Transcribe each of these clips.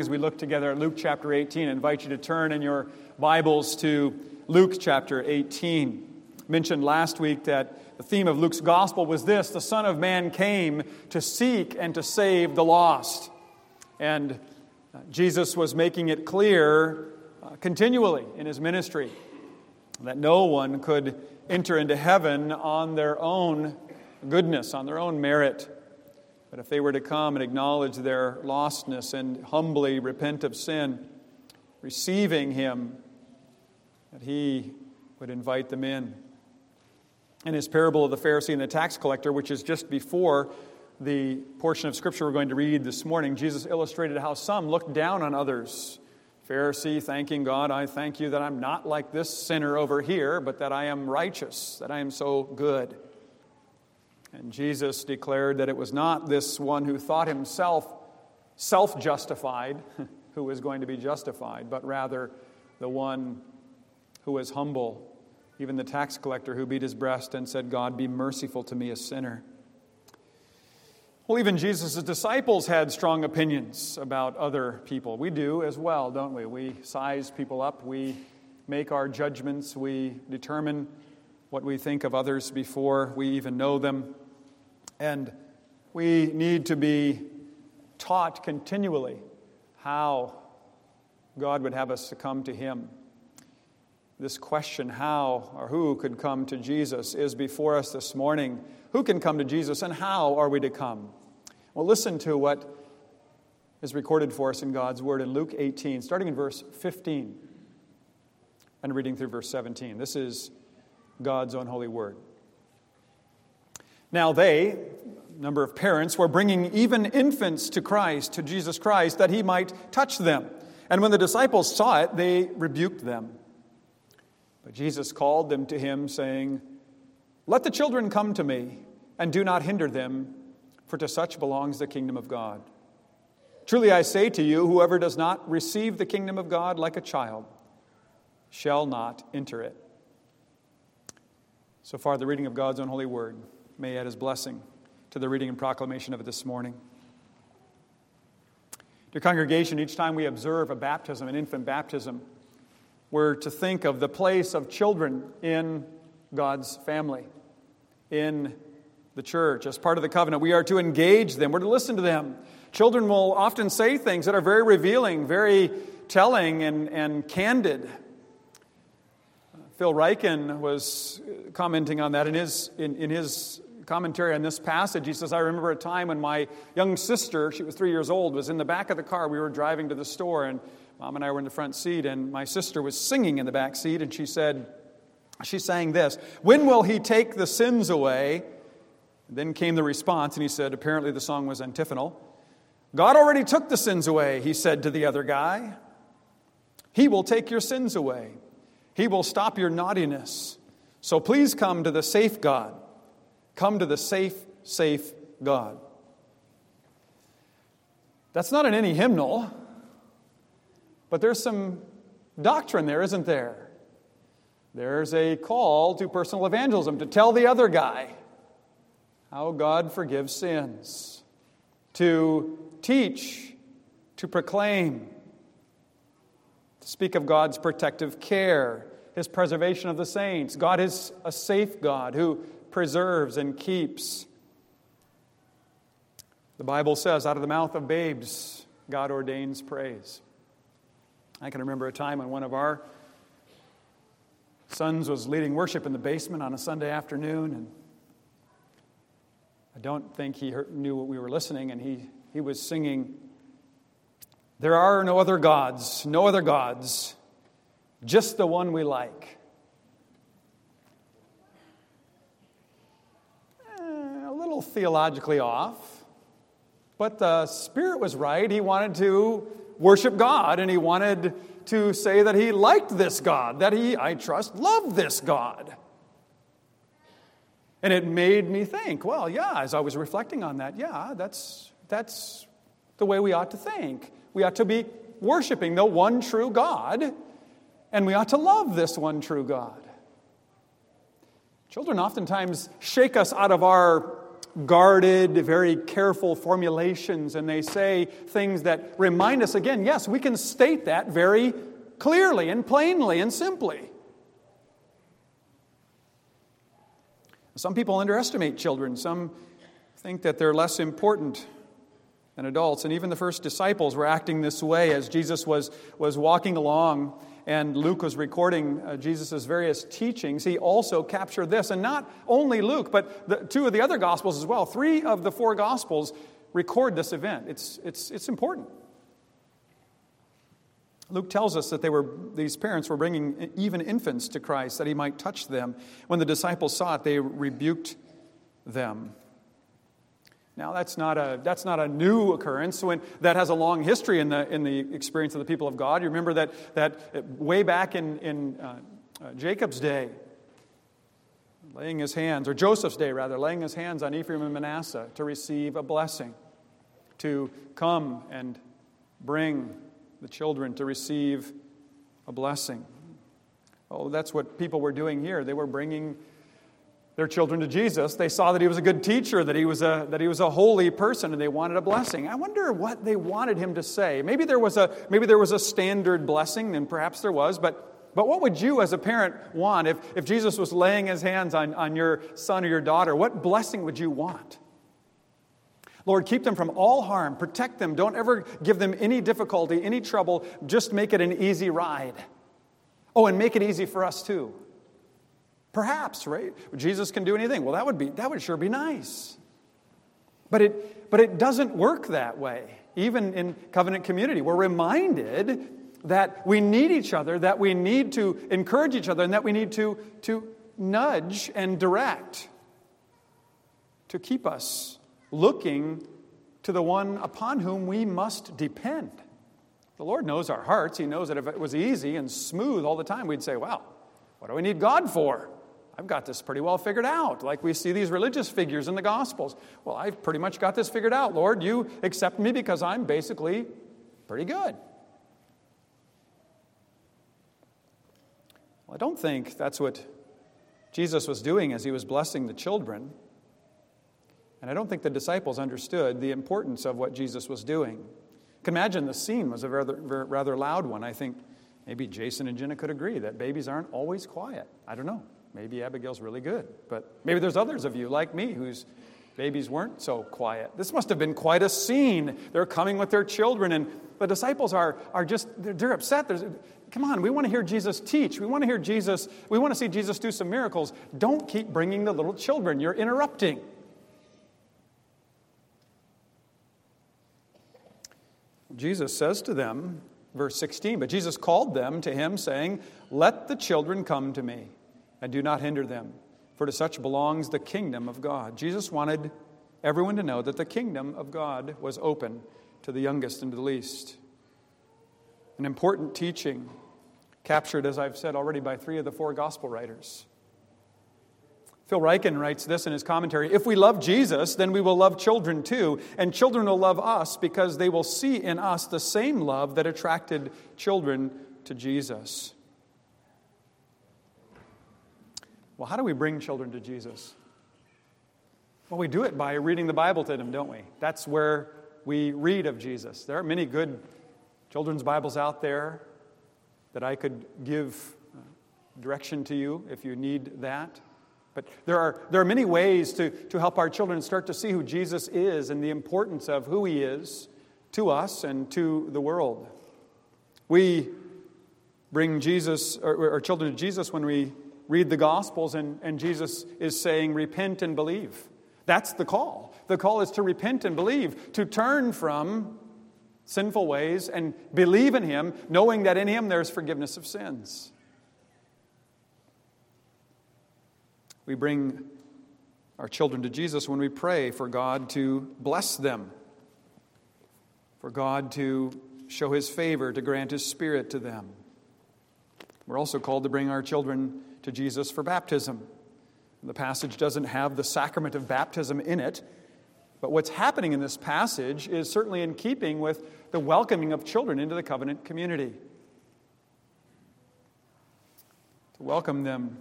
As we look together at Luke chapter 18, I invite you to turn in your Bibles to Luke chapter 18. I mentioned last week that the theme of Luke's gospel was this the Son of Man came to seek and to save the lost. And uh, Jesus was making it clear uh, continually in his ministry that no one could enter into heaven on their own goodness, on their own merit. But if they were to come and acknowledge their lostness and humbly repent of sin, receiving Him, that He would invite them in. In his parable of the Pharisee and the tax collector, which is just before the portion of Scripture we're going to read this morning, Jesus illustrated how some looked down on others. Pharisee thanking God, I thank you that I'm not like this sinner over here, but that I am righteous, that I am so good. And Jesus declared that it was not this one who thought himself self justified who was going to be justified, but rather the one who was humble, even the tax collector who beat his breast and said, God, be merciful to me, a sinner. Well, even Jesus' disciples had strong opinions about other people. We do as well, don't we? We size people up, we make our judgments, we determine what we think of others before we even know them. And we need to be taught continually how God would have us to come to Him. This question, how or who could come to Jesus, is before us this morning. Who can come to Jesus and how are we to come? Well, listen to what is recorded for us in God's Word in Luke 18, starting in verse 15 and reading through verse 17. This is God's own holy Word. Now, they, number of parents, were bringing even infants to Christ, to Jesus Christ, that he might touch them. And when the disciples saw it, they rebuked them. But Jesus called them to him, saying, Let the children come to me, and do not hinder them, for to such belongs the kingdom of God. Truly I say to you, whoever does not receive the kingdom of God like a child shall not enter it. So far, the reading of God's own holy word may add his blessing to the reading and proclamation of it this morning. Dear congregation, each time we observe a baptism, an infant baptism, we're to think of the place of children in God's family, in the church. As part of the covenant, we are to engage them, we're to listen to them. Children will often say things that are very revealing, very telling, and, and candid. Phil Ryken was commenting on that in his, in, in his commentary on this passage, he says, I remember a time when my young sister, she was three years old, was in the back of the car. We were driving to the store, and mom and I were in the front seat, and my sister was singing in the back seat, and she said, she sang this When will he take the sins away? then came the response, and he said, apparently the song was antiphonal. God already took the sins away, he said to the other guy. He will take your sins away. He will stop your naughtiness. So please come to the safe God Come to the safe, safe God. That's not in any hymnal, but there's some doctrine there, isn't there? There's a call to personal evangelism to tell the other guy how God forgives sins, to teach, to proclaim, to speak of God's protective care, His preservation of the saints. God is a safe God who preserves and keeps. The Bible says, out of the mouth of babes, God ordains praise. I can remember a time when one of our sons was leading worship in the basement on a Sunday afternoon, and I don't think he knew what we were listening, and he, he was singing, There are no other gods, no other gods, just the one we like. Eh, a little theologically off, but the Spirit was right. He wanted to worship God, and he wanted to say that he liked this God, that he, I trust, loved this God. And it made me think, well, yeah, as I was reflecting on that, yeah, that's, that's the way we ought to think. We ought to be worshiping the one true God, and we ought to love this one true God. Children oftentimes shake us out of our guarded, very careful formulations, and they say things that remind us again yes, we can state that very clearly and plainly and simply. Some people underestimate children. Some think that they're less important than adults. And even the first disciples were acting this way as Jesus was, was walking along and Luke was recording uh, Jesus' various teachings. He also captured this. And not only Luke, but the, two of the other Gospels as well. Three of the four Gospels record this event. It's, it's, it's important. Luke tells us that they were, these parents were bringing even infants to Christ that he might touch them. When the disciples saw it, they rebuked them. Now, that's not a, that's not a new occurrence. When, that has a long history in the, in the experience of the people of God. You remember that, that way back in, in uh, uh, Jacob's day, laying his hands, or Joseph's day rather, laying his hands on Ephraim and Manasseh to receive a blessing, to come and bring the children to receive a blessing. Oh, that's what people were doing here. They were bringing their children to Jesus. They saw that he was a good teacher, that he was a, that he was a holy person, and they wanted a blessing. I wonder what they wanted him to say. Maybe there was a, maybe there was a standard blessing, and perhaps there was, but, but what would you as a parent want if, if Jesus was laying his hands on, on your son or your daughter? What blessing would you want? Lord, keep them from all harm. Protect them. Don't ever give them any difficulty, any trouble. Just make it an easy ride. Oh, and make it easy for us too. Perhaps, right? Jesus can do anything. Well, that would be that would sure be nice. But it but it doesn't work that way. Even in covenant community, we're reminded that we need each other, that we need to encourage each other, and that we need to, to nudge and direct to keep us looking to the one upon whom we must depend. The Lord knows our hearts. He knows that if it was easy and smooth all the time, we'd say, Well, what do we need God for? I've got this pretty well figured out. Like we see these religious figures in the Gospels. Well, I've pretty much got this figured out. Lord, you accept me because I'm basically pretty good. Well, I don't think that's what Jesus was doing as he was blessing the children. And I don't think the disciples understood the importance of what Jesus was doing. You can imagine the scene was a rather, rather loud one. I think maybe Jason and Jenna could agree that babies aren't always quiet. I don't know. Maybe Abigail's really good, but maybe there's others of you like me whose babies weren't so quiet. This must have been quite a scene. They're coming with their children, and the disciples are, are just, they're, they're upset. Come on, we want to hear Jesus teach. We want to hear Jesus, we want to see Jesus do some miracles. Don't keep bringing the little children. You're interrupting. Jesus says to them, verse 16, but Jesus called them to him, saying, Let the children come to me and do not hinder them, for to such belongs the kingdom of God. Jesus wanted everyone to know that the kingdom of God was open to the youngest and to the least. An important teaching captured, as I've said already, by three of the four gospel writers. Phil Ryken writes this in his commentary If we love Jesus, then we will love children too, and children will love us because they will see in us the same love that attracted children to Jesus. Well, how do we bring children to Jesus? Well, we do it by reading the Bible to them, don't we? That's where we read of Jesus. There are many good children's Bibles out there that I could give uh, direction to you if you need that. But there are, there are many ways to, to help our children start to see who Jesus is and the importance of who he is to us and to the world. We bring Jesus, or, children to Jesus when we read the Gospels and, and Jesus is saying, Repent and believe. That's the call. The call is to repent and believe, to turn from sinful ways and believe in Him, knowing that in Him there's forgiveness of sins. We bring our children to Jesus when we pray for God to bless them, for God to show His favor, to grant His Spirit to them. We're also called to bring our children to Jesus for baptism. The passage doesn't have the sacrament of baptism in it, but what's happening in this passage is certainly in keeping with the welcoming of children into the covenant community. To welcome them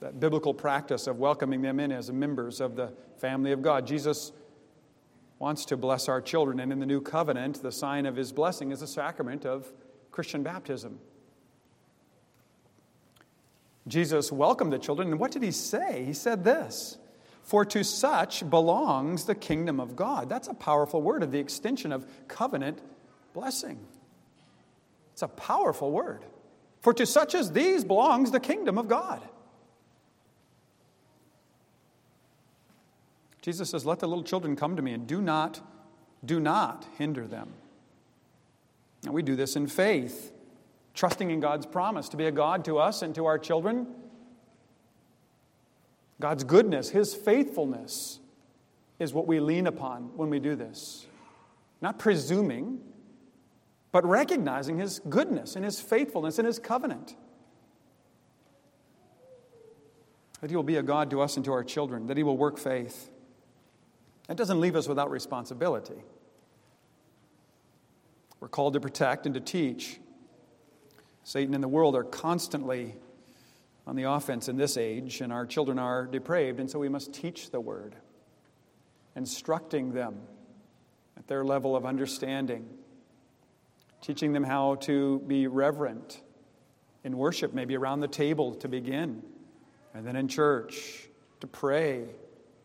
that biblical practice of welcoming them in as members of the family of God. Jesus wants to bless our children, and in the new covenant, the sign of his blessing is the sacrament of Christian baptism. Jesus welcomed the children, and what did he say? He said this For to such belongs the kingdom of God. That's a powerful word of the extension of covenant blessing. It's a powerful word. For to such as these belongs the kingdom of God. Jesus says, Let the little children come to me and do not, do not hinder them. And we do this in faith, trusting in God's promise to be a God to us and to our children. God's goodness, His faithfulness is what we lean upon when we do this. Not presuming, but recognizing His goodness and His faithfulness and His covenant. That He will be a God to us and to our children, that He will work faith. That doesn't leave us without responsibility. We're called to protect and to teach. Satan and the world are constantly on the offense in this age, and our children are depraved, and so we must teach the word, instructing them at their level of understanding, teaching them how to be reverent in worship, maybe around the table to begin, and then in church to pray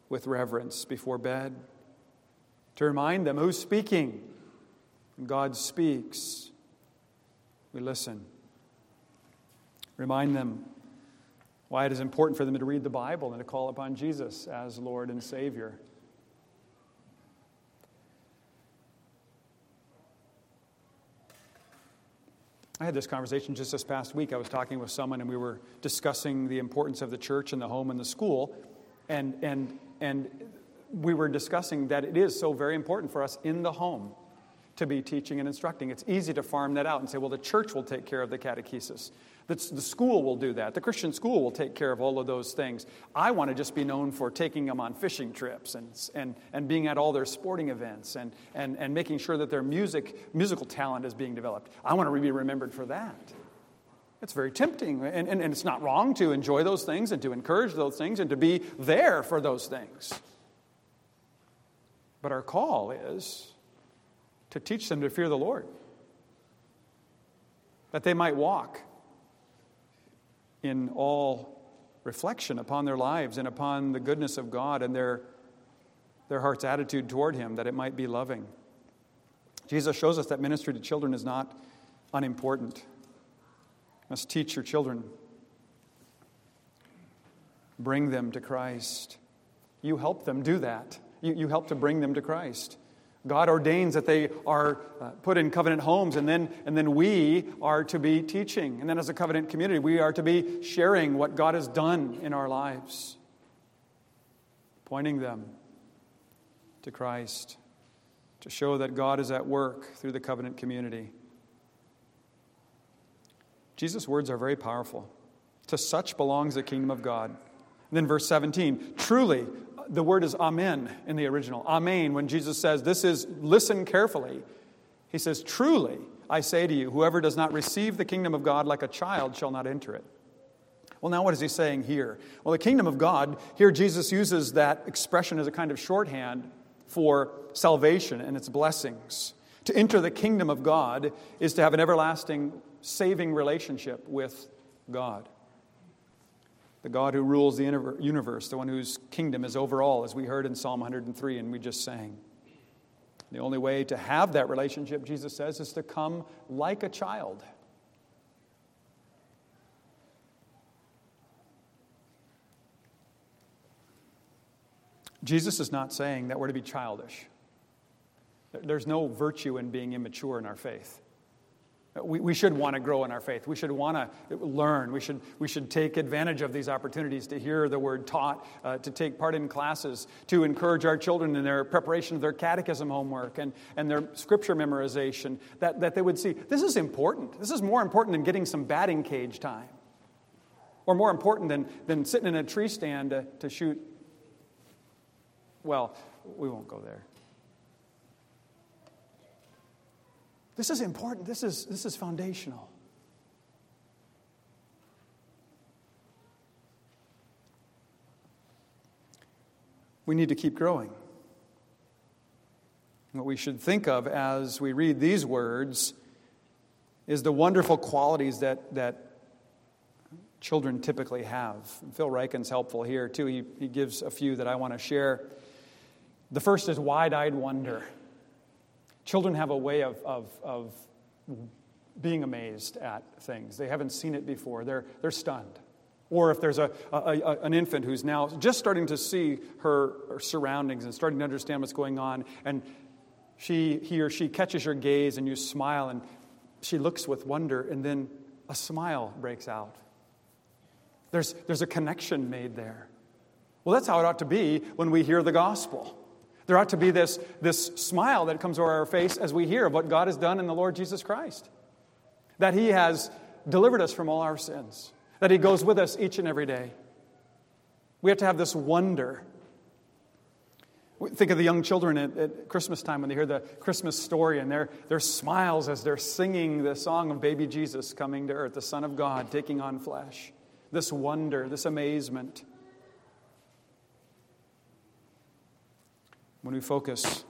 with reverence before bed, to remind them who's speaking. When God speaks, we listen. Remind them why it is important for them to read the Bible and to call upon Jesus as Lord and Savior. I had this conversation just this past week. I was talking with someone and we were discussing the importance of the church and the home and the school. And, and and we were discussing that it is so very important for us in the home to be teaching and instructing. It's easy to farm that out and say, well, the church will take care of the catechesis. The, school will do that. The Christian school will take care of all of those things. I want to just be known for taking them on fishing trips and, and, and being at all their sporting events and, and, and making sure that their music, musical talent is being developed. I want to be remembered for that. It's very tempting, and, and, and it's not wrong to enjoy those things and to encourage those things and to be there for those things. But our call is to teach them to fear the Lord, that they might walk in all reflection upon their lives and upon the goodness of God and their, their heart's attitude toward Him, that it might be loving. Jesus shows us that ministry to children is not unimportant You must teach your children. Bring them to Christ. You help them do that. You, you help to bring them to Christ. God ordains that they are uh, put in covenant homes, and then, and then we are to be teaching. And then, as a covenant community, we are to be sharing what God has done in our lives, pointing them to Christ to show that God is at work through the covenant community. Jesus' words are very powerful. To such belongs the kingdom of God. And then verse 17, truly, the word is amen in the original. Amen, when Jesus says, This is, listen carefully. He says, Truly, I say to you, whoever does not receive the kingdom of God like a child shall not enter it. Well, now what is he saying here? Well, the kingdom of God, here Jesus uses that expression as a kind of shorthand for salvation and its blessings. To enter the kingdom of God is to have an everlasting saving relationship with God. The God who rules the universe, the one whose kingdom is over all, as we heard in Psalm 103 and we just sang. The only way to have that relationship, Jesus says, is to come like a child. Jesus is not saying that we're to be childish. There's no virtue in being immature in our faith. We, we should want to grow in our faith. We should want to learn. We should, we should take advantage of these opportunities to hear the word taught, uh, to take part in classes, to encourage our children in their preparation of their catechism homework and, and their scripture memorization, that, that they would see this is important. This is more important than getting some batting cage time, or more important than, than sitting in a tree stand to, to shoot. Well, we won't go there. This is important. This is, this is foundational. we need to keep growing. What we should think of as we read these words is the wonderful qualities that, that children typically have. Phil Ryken's helpful here, too. He, he gives a few that I want to share. The first is wide eyed wonder. Children have a way of, of, of being amazed at things. They haven't seen it before, they're, they're stunned. Or if there's a, a, a, an infant who's now just starting to see her, her surroundings and starting to understand what's going on, and she, he or she catches your gaze and you smile, and she looks with wonder, and then a smile breaks out. There's, there's a connection made there. Well, that's how it ought to be when we hear the gospel. There ought to be this, this smile that comes over our face as we hear of what God has done in the Lord Jesus Christ. That He has delivered us from all our sins, that He goes with us each and every day. We have to have this wonder. Think of the young children at, at, Christmas time when they hear the Christmas story and their, their smiles as they're singing the song of baby Jesus coming to earth, the Son of God taking on flesh. This wonder, this amazement. When we focus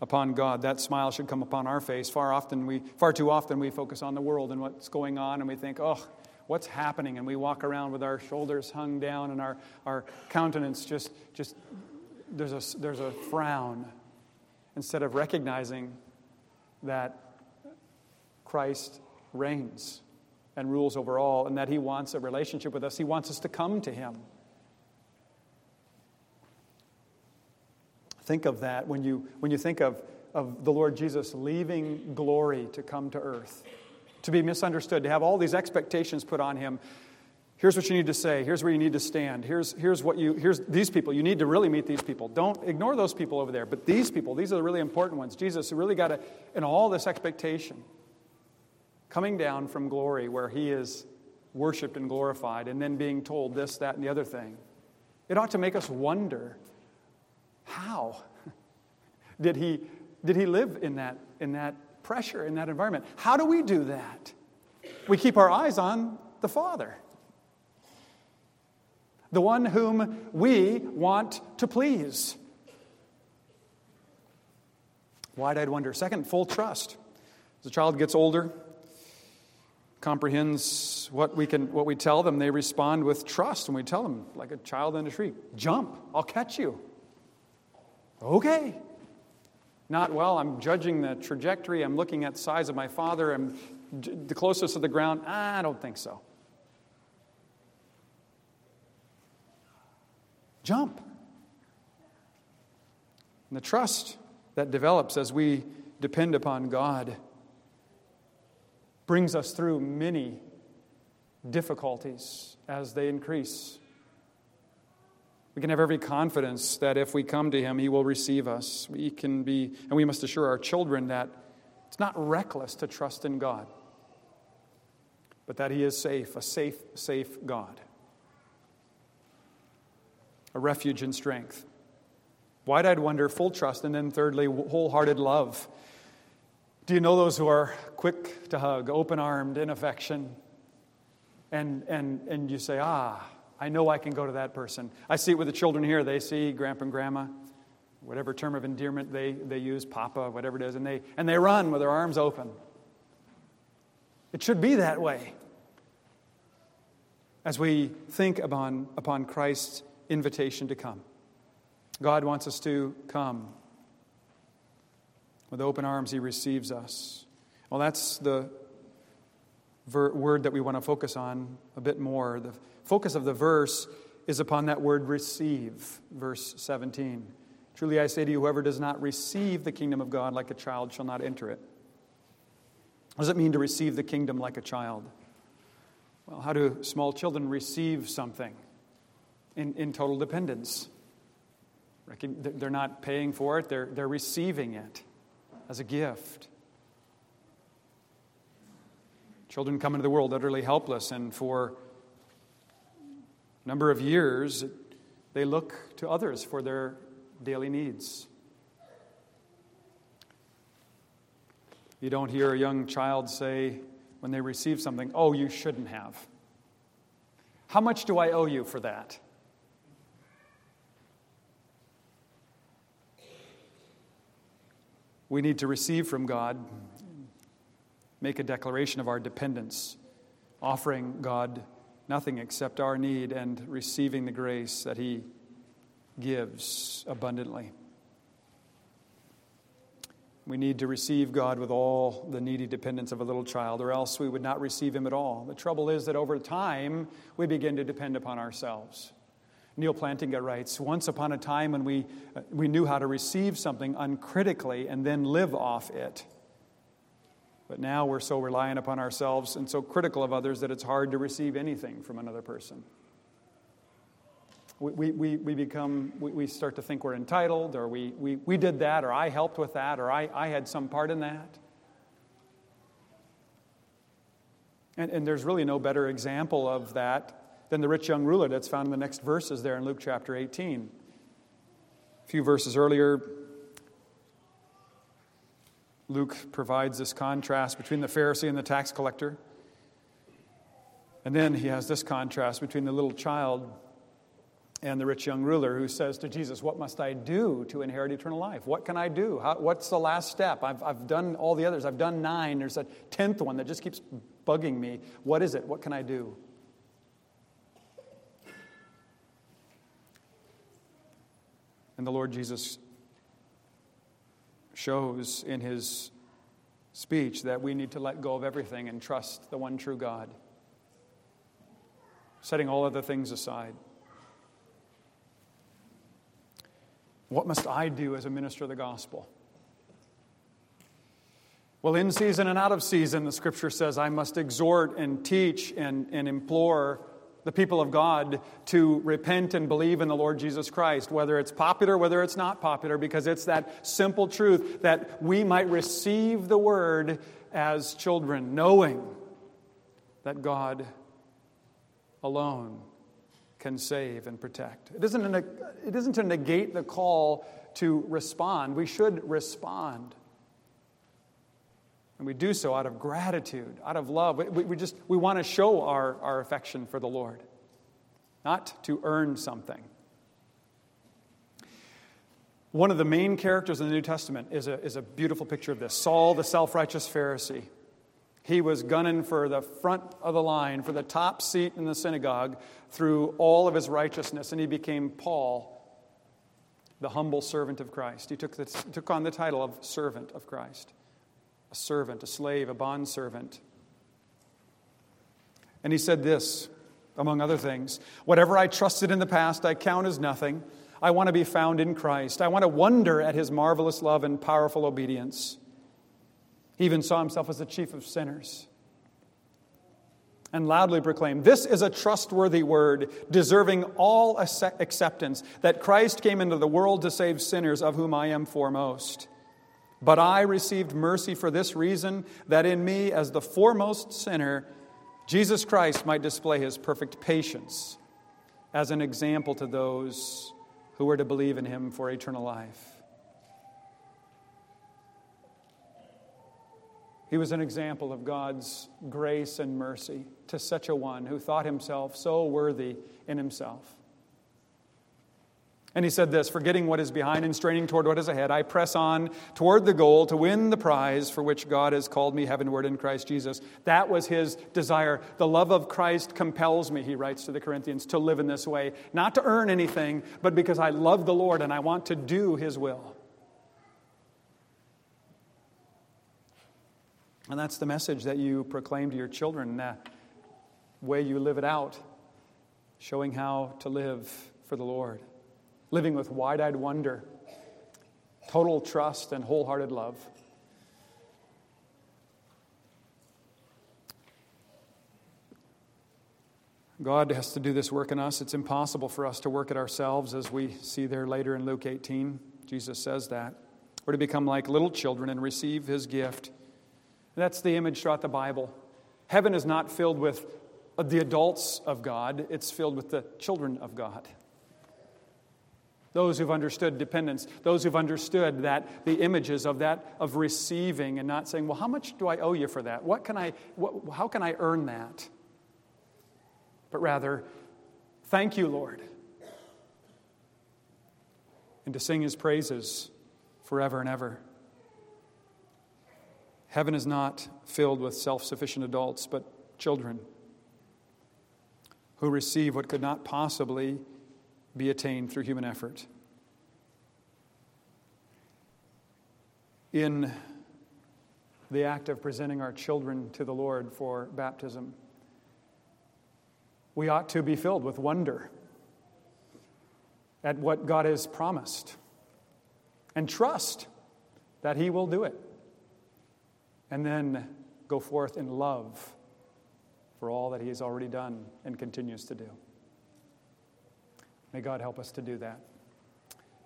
upon God, that smile should come upon our face. Far often we far too often we focus on the world and what's going on and we think, "Oh, what's happening?" and we walk around with our shoulders hung down and our, our countenance just just there's a there's a frown instead of recognizing that Christ reigns and rules over all and that he wants a relationship with us. He wants us to come to him. Think of that when you, when you think of, of the Lord Jesus leaving glory to come to earth, to be misunderstood, to have all these expectations put on him. Here's what you need to say. Here's where you need to stand. Here's, here's what you, here's these people. You need to really meet these people. Don't ignore those people over there. But these people, these are the really important ones. Jesus really got to, in all this expectation, coming down from glory where he is worshiped and glorified, and then being told this, that, and the other thing. It ought to make us wonder how did he, did he live in that, in that pressure, in that environment? How do we do that? We keep our eyes on the Father, the one whom we want to please. Wide eyed wonder. Second, full trust. As a child gets older, comprehends what we can what we tell them they respond with trust and we tell them like a child in a tree jump i'll catch you Okay. Not, well, I'm judging the trajectory, I'm looking at the size of my father, I'm the closest to the ground. I don't think so. Jump. And the trust that develops as we depend upon God brings us through many difficulties as they increase. We can have every confidence that if we come to Him, He will receive us. We can be, and we must assure our children that it's not reckless to trust in God, but that He is safe, a safe, safe God, a refuge and strength. Wide eyed wonder, full trust, and then thirdly, wholehearted love. Do you know those who are quick to hug, open armed in affection? And, and, and you say, ah, I know I can go to that person. I see it with the children here. They see grandpa and grandma, whatever term of endearment they, they use, papa, whatever it is, and they, and they run with their arms open. It should be that way. As we think upon, upon Christ's invitation to come, God wants us to come. With open arms, He receives us. Well, that's the ver- word that we want to focus on a bit more. The focus of the verse is upon that word receive, verse 17. Truly I say to you, whoever does not receive the kingdom of God like a child shall not enter it. What does it mean to receive the kingdom like a child? Well, how do small children receive something? In, in total dependence. They're not paying for it, they're, they're receiving it as a gift. Children come into the world utterly helpless, and for a number of years, they look to others for their daily needs. You don't hear a young child say, when they receive something, oh, you shouldn't have. How much do I owe you for that? We need to receive from God make a declaration of our dependence, offering God nothing except our need and receiving the grace that He gives abundantly. We need to receive God with all the needy dependence of a little child, or else we would not receive Him at all. The trouble is that over time, we begin to depend upon ourselves. Neal Plantinga writes Once upon a time when we, uh, we knew how to receive something uncritically and then live off it. But now we're so reliant upon ourselves and so critical of others that it's hard to receive anything from another person we, we, we become, we, we start to think we're entitled, or we, we, we did that, or I helped with that, or I, I had some part in that. And, and there's really no better example of that than the rich young ruler that's found in the next verses there in Luke chapter 18. A few verses earlier, Luke provides this contrast between the Pharisee and the tax collector. And then he has this contrast between the little child and the rich young ruler who says to Jesus, What must I do to inherit eternal life? What can I do? How, what's the last step? I've, I've done all the others. I've done nine. There's a tenth one that just keeps bugging me. What is it? What can I do? And the Lord Jesus shows in his speech that we need to let go of everything and trust the one true God, setting all other things aside. What must I do as a minister of the gospel? Well, in season and out of season, the scripture says I must exhort and teach and, and implore the people of God to repent and believe in the Lord Jesus Christ, whether it's popular, whether it's not popular, because it's that simple truth that we might receive the word as children, knowing that God alone can save and protect. It isn't, a, it isn't to negate the call to respond. We should respond. And we do so out of gratitude, out of love. We, we just we want to show our, our affection for the Lord, not to earn something. One of the main characters in the New Testament is a, is a beautiful picture of this Saul, the self righteous Pharisee. He was gunning for the front of the line, for the top seat in the synagogue through all of his righteousness, and he became Paul, the humble servant of Christ. He took, the, took on the title of servant of Christ a servant, a slave, a bondservant. And he said this, among other things Whatever I trusted in the past, I count as nothing. I want to be found in Christ. I want to wonder at his marvelous love and powerful obedience. He even saw himself as the chief of sinners and loudly proclaimed, This is a trustworthy word, deserving all acceptance, that Christ came into the world to save sinners, of whom I am foremost. But I received mercy for this reason, that in me, as the foremost sinner, Jesus Christ might display his perfect patience as an example to those who were to believe in him for eternal life. He was an example of God's grace and mercy to such a one who thought himself so worthy in himself. And he said this forgetting what is behind and straining toward what is ahead, I press on toward the goal to win the prize for which God has called me heavenward in Christ Jesus. That was his desire. The love of Christ compels me, he writes to the Corinthians, to live in this way, not to earn anything, but because I love the Lord and I want to do his will. And that's the message that you proclaim to your children, that way you live it out, showing how to live for the Lord, living with wide eyed wonder, total trust, and wholehearted love. God has to do this work in us. It's impossible for us to work it ourselves, as we see there later in Luke 18. Jesus says that. We're to become like little children and receive his gift that's the image throughout the Bible. Heaven is not filled with the adults of God, it's filled with the children of God. Those who've understood dependence, those who've understood that the images of that, of receiving and not saying, well, how much do I owe you for that? What can I, what, how can I earn that? But rather, thank you, Lord. And to sing his praises forever and ever. Heaven is not filled with self sufficient adults, but children who receive what could not possibly be attained through human effort. In the act of presenting our children to the Lord for baptism, we ought to be filled with wonder at what God has promised and trust that He will do it. And then go forth in love for all that He has already done and continues to do. May God help us to do that.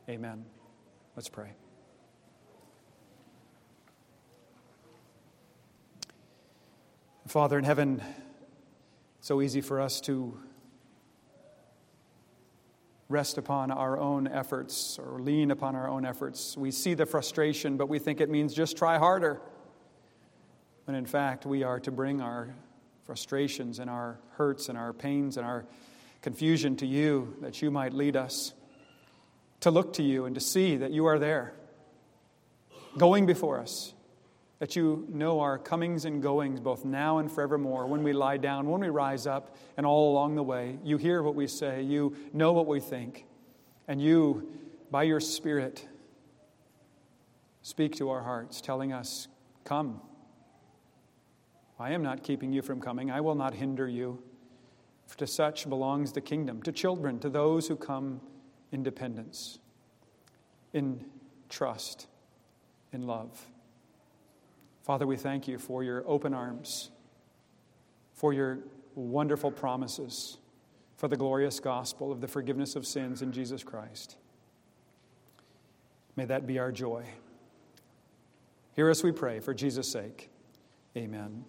Amen. Let's pray. Father in heaven, so easy for us to rest upon our own efforts or lean upon our own efforts. We see the frustration, but we think it means just try harder. When in fact, we are to bring our frustrations and our hurts and our pains and our confusion to you, that you might lead us to look to you and to see that you are there, going before us, that you know our comings and goings, both now and forevermore, when we lie down, when we rise up, and all along the way. You hear what we say, you know what we think, and you, by your Spirit, speak to our hearts, telling us, Come. I am not keeping you from coming. I will not hinder you. For to such belongs the kingdom, to children, to those who come in dependence, in trust, in love. Father, we thank you for your open arms, for your wonderful promises, for the glorious gospel of the forgiveness of sins in Jesus Christ. May that be our joy. Hear us, we pray, for Jesus' sake. Amen.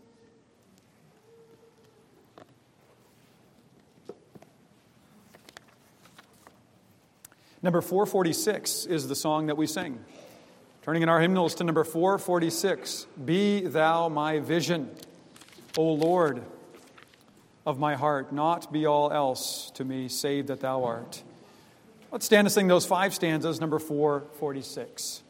Number 446 is the song that we sing. Turning in our hymnals to number 446 Be thou my vision, O Lord of my heart, not be all else to me, save that thou art. Let's stand and sing those five stanzas, number 446.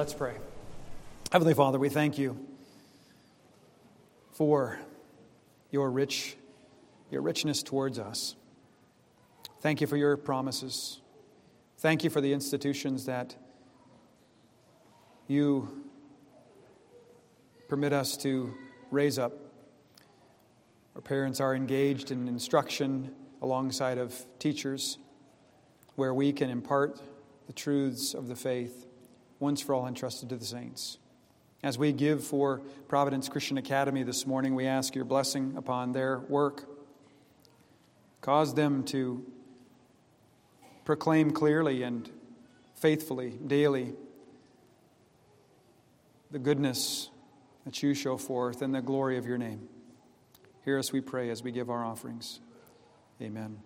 Let's pray. Heavenly Father, we thank you for your rich your richness towards us. Thank you for your promises. Thank you for the institutions that you permit us to raise up. Our parents are engaged in instruction alongside of teachers where we can impart the truths of the faith once for all entrusted to the saints. As we give for Providence Christian Academy this morning, we ask your blessing upon their work. Cause them to proclaim clearly and faithfully, daily, the goodness that you show forth and the glory of your name. Hear us, we pray, as we give our offerings. Amen.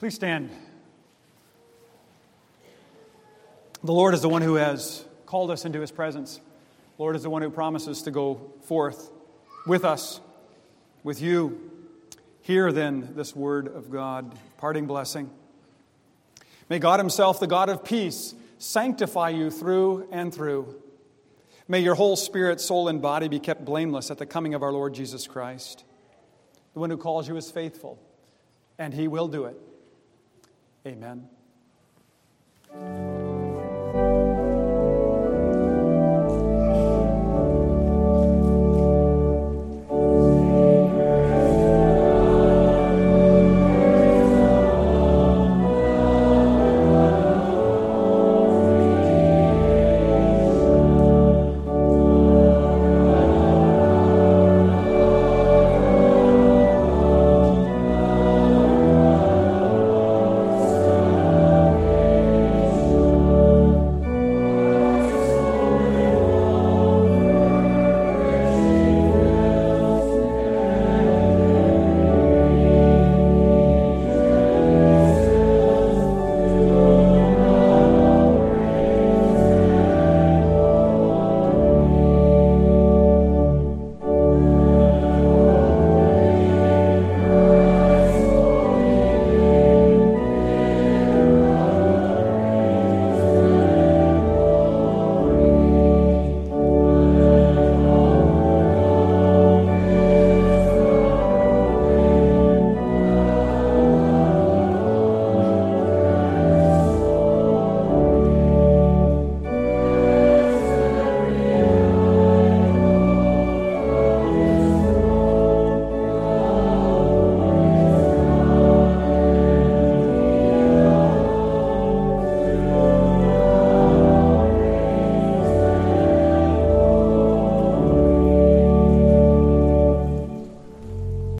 Please stand. The Lord is the one who has called us into his presence. The Lord is the one who promises to go forth with us, with you. Hear then this word of God, parting blessing. May God Himself, the God of peace, sanctify you through and through. May your whole spirit, soul, and body be kept blameless at the coming of our Lord Jesus Christ. The one who calls you is faithful, and He will do it. Amen.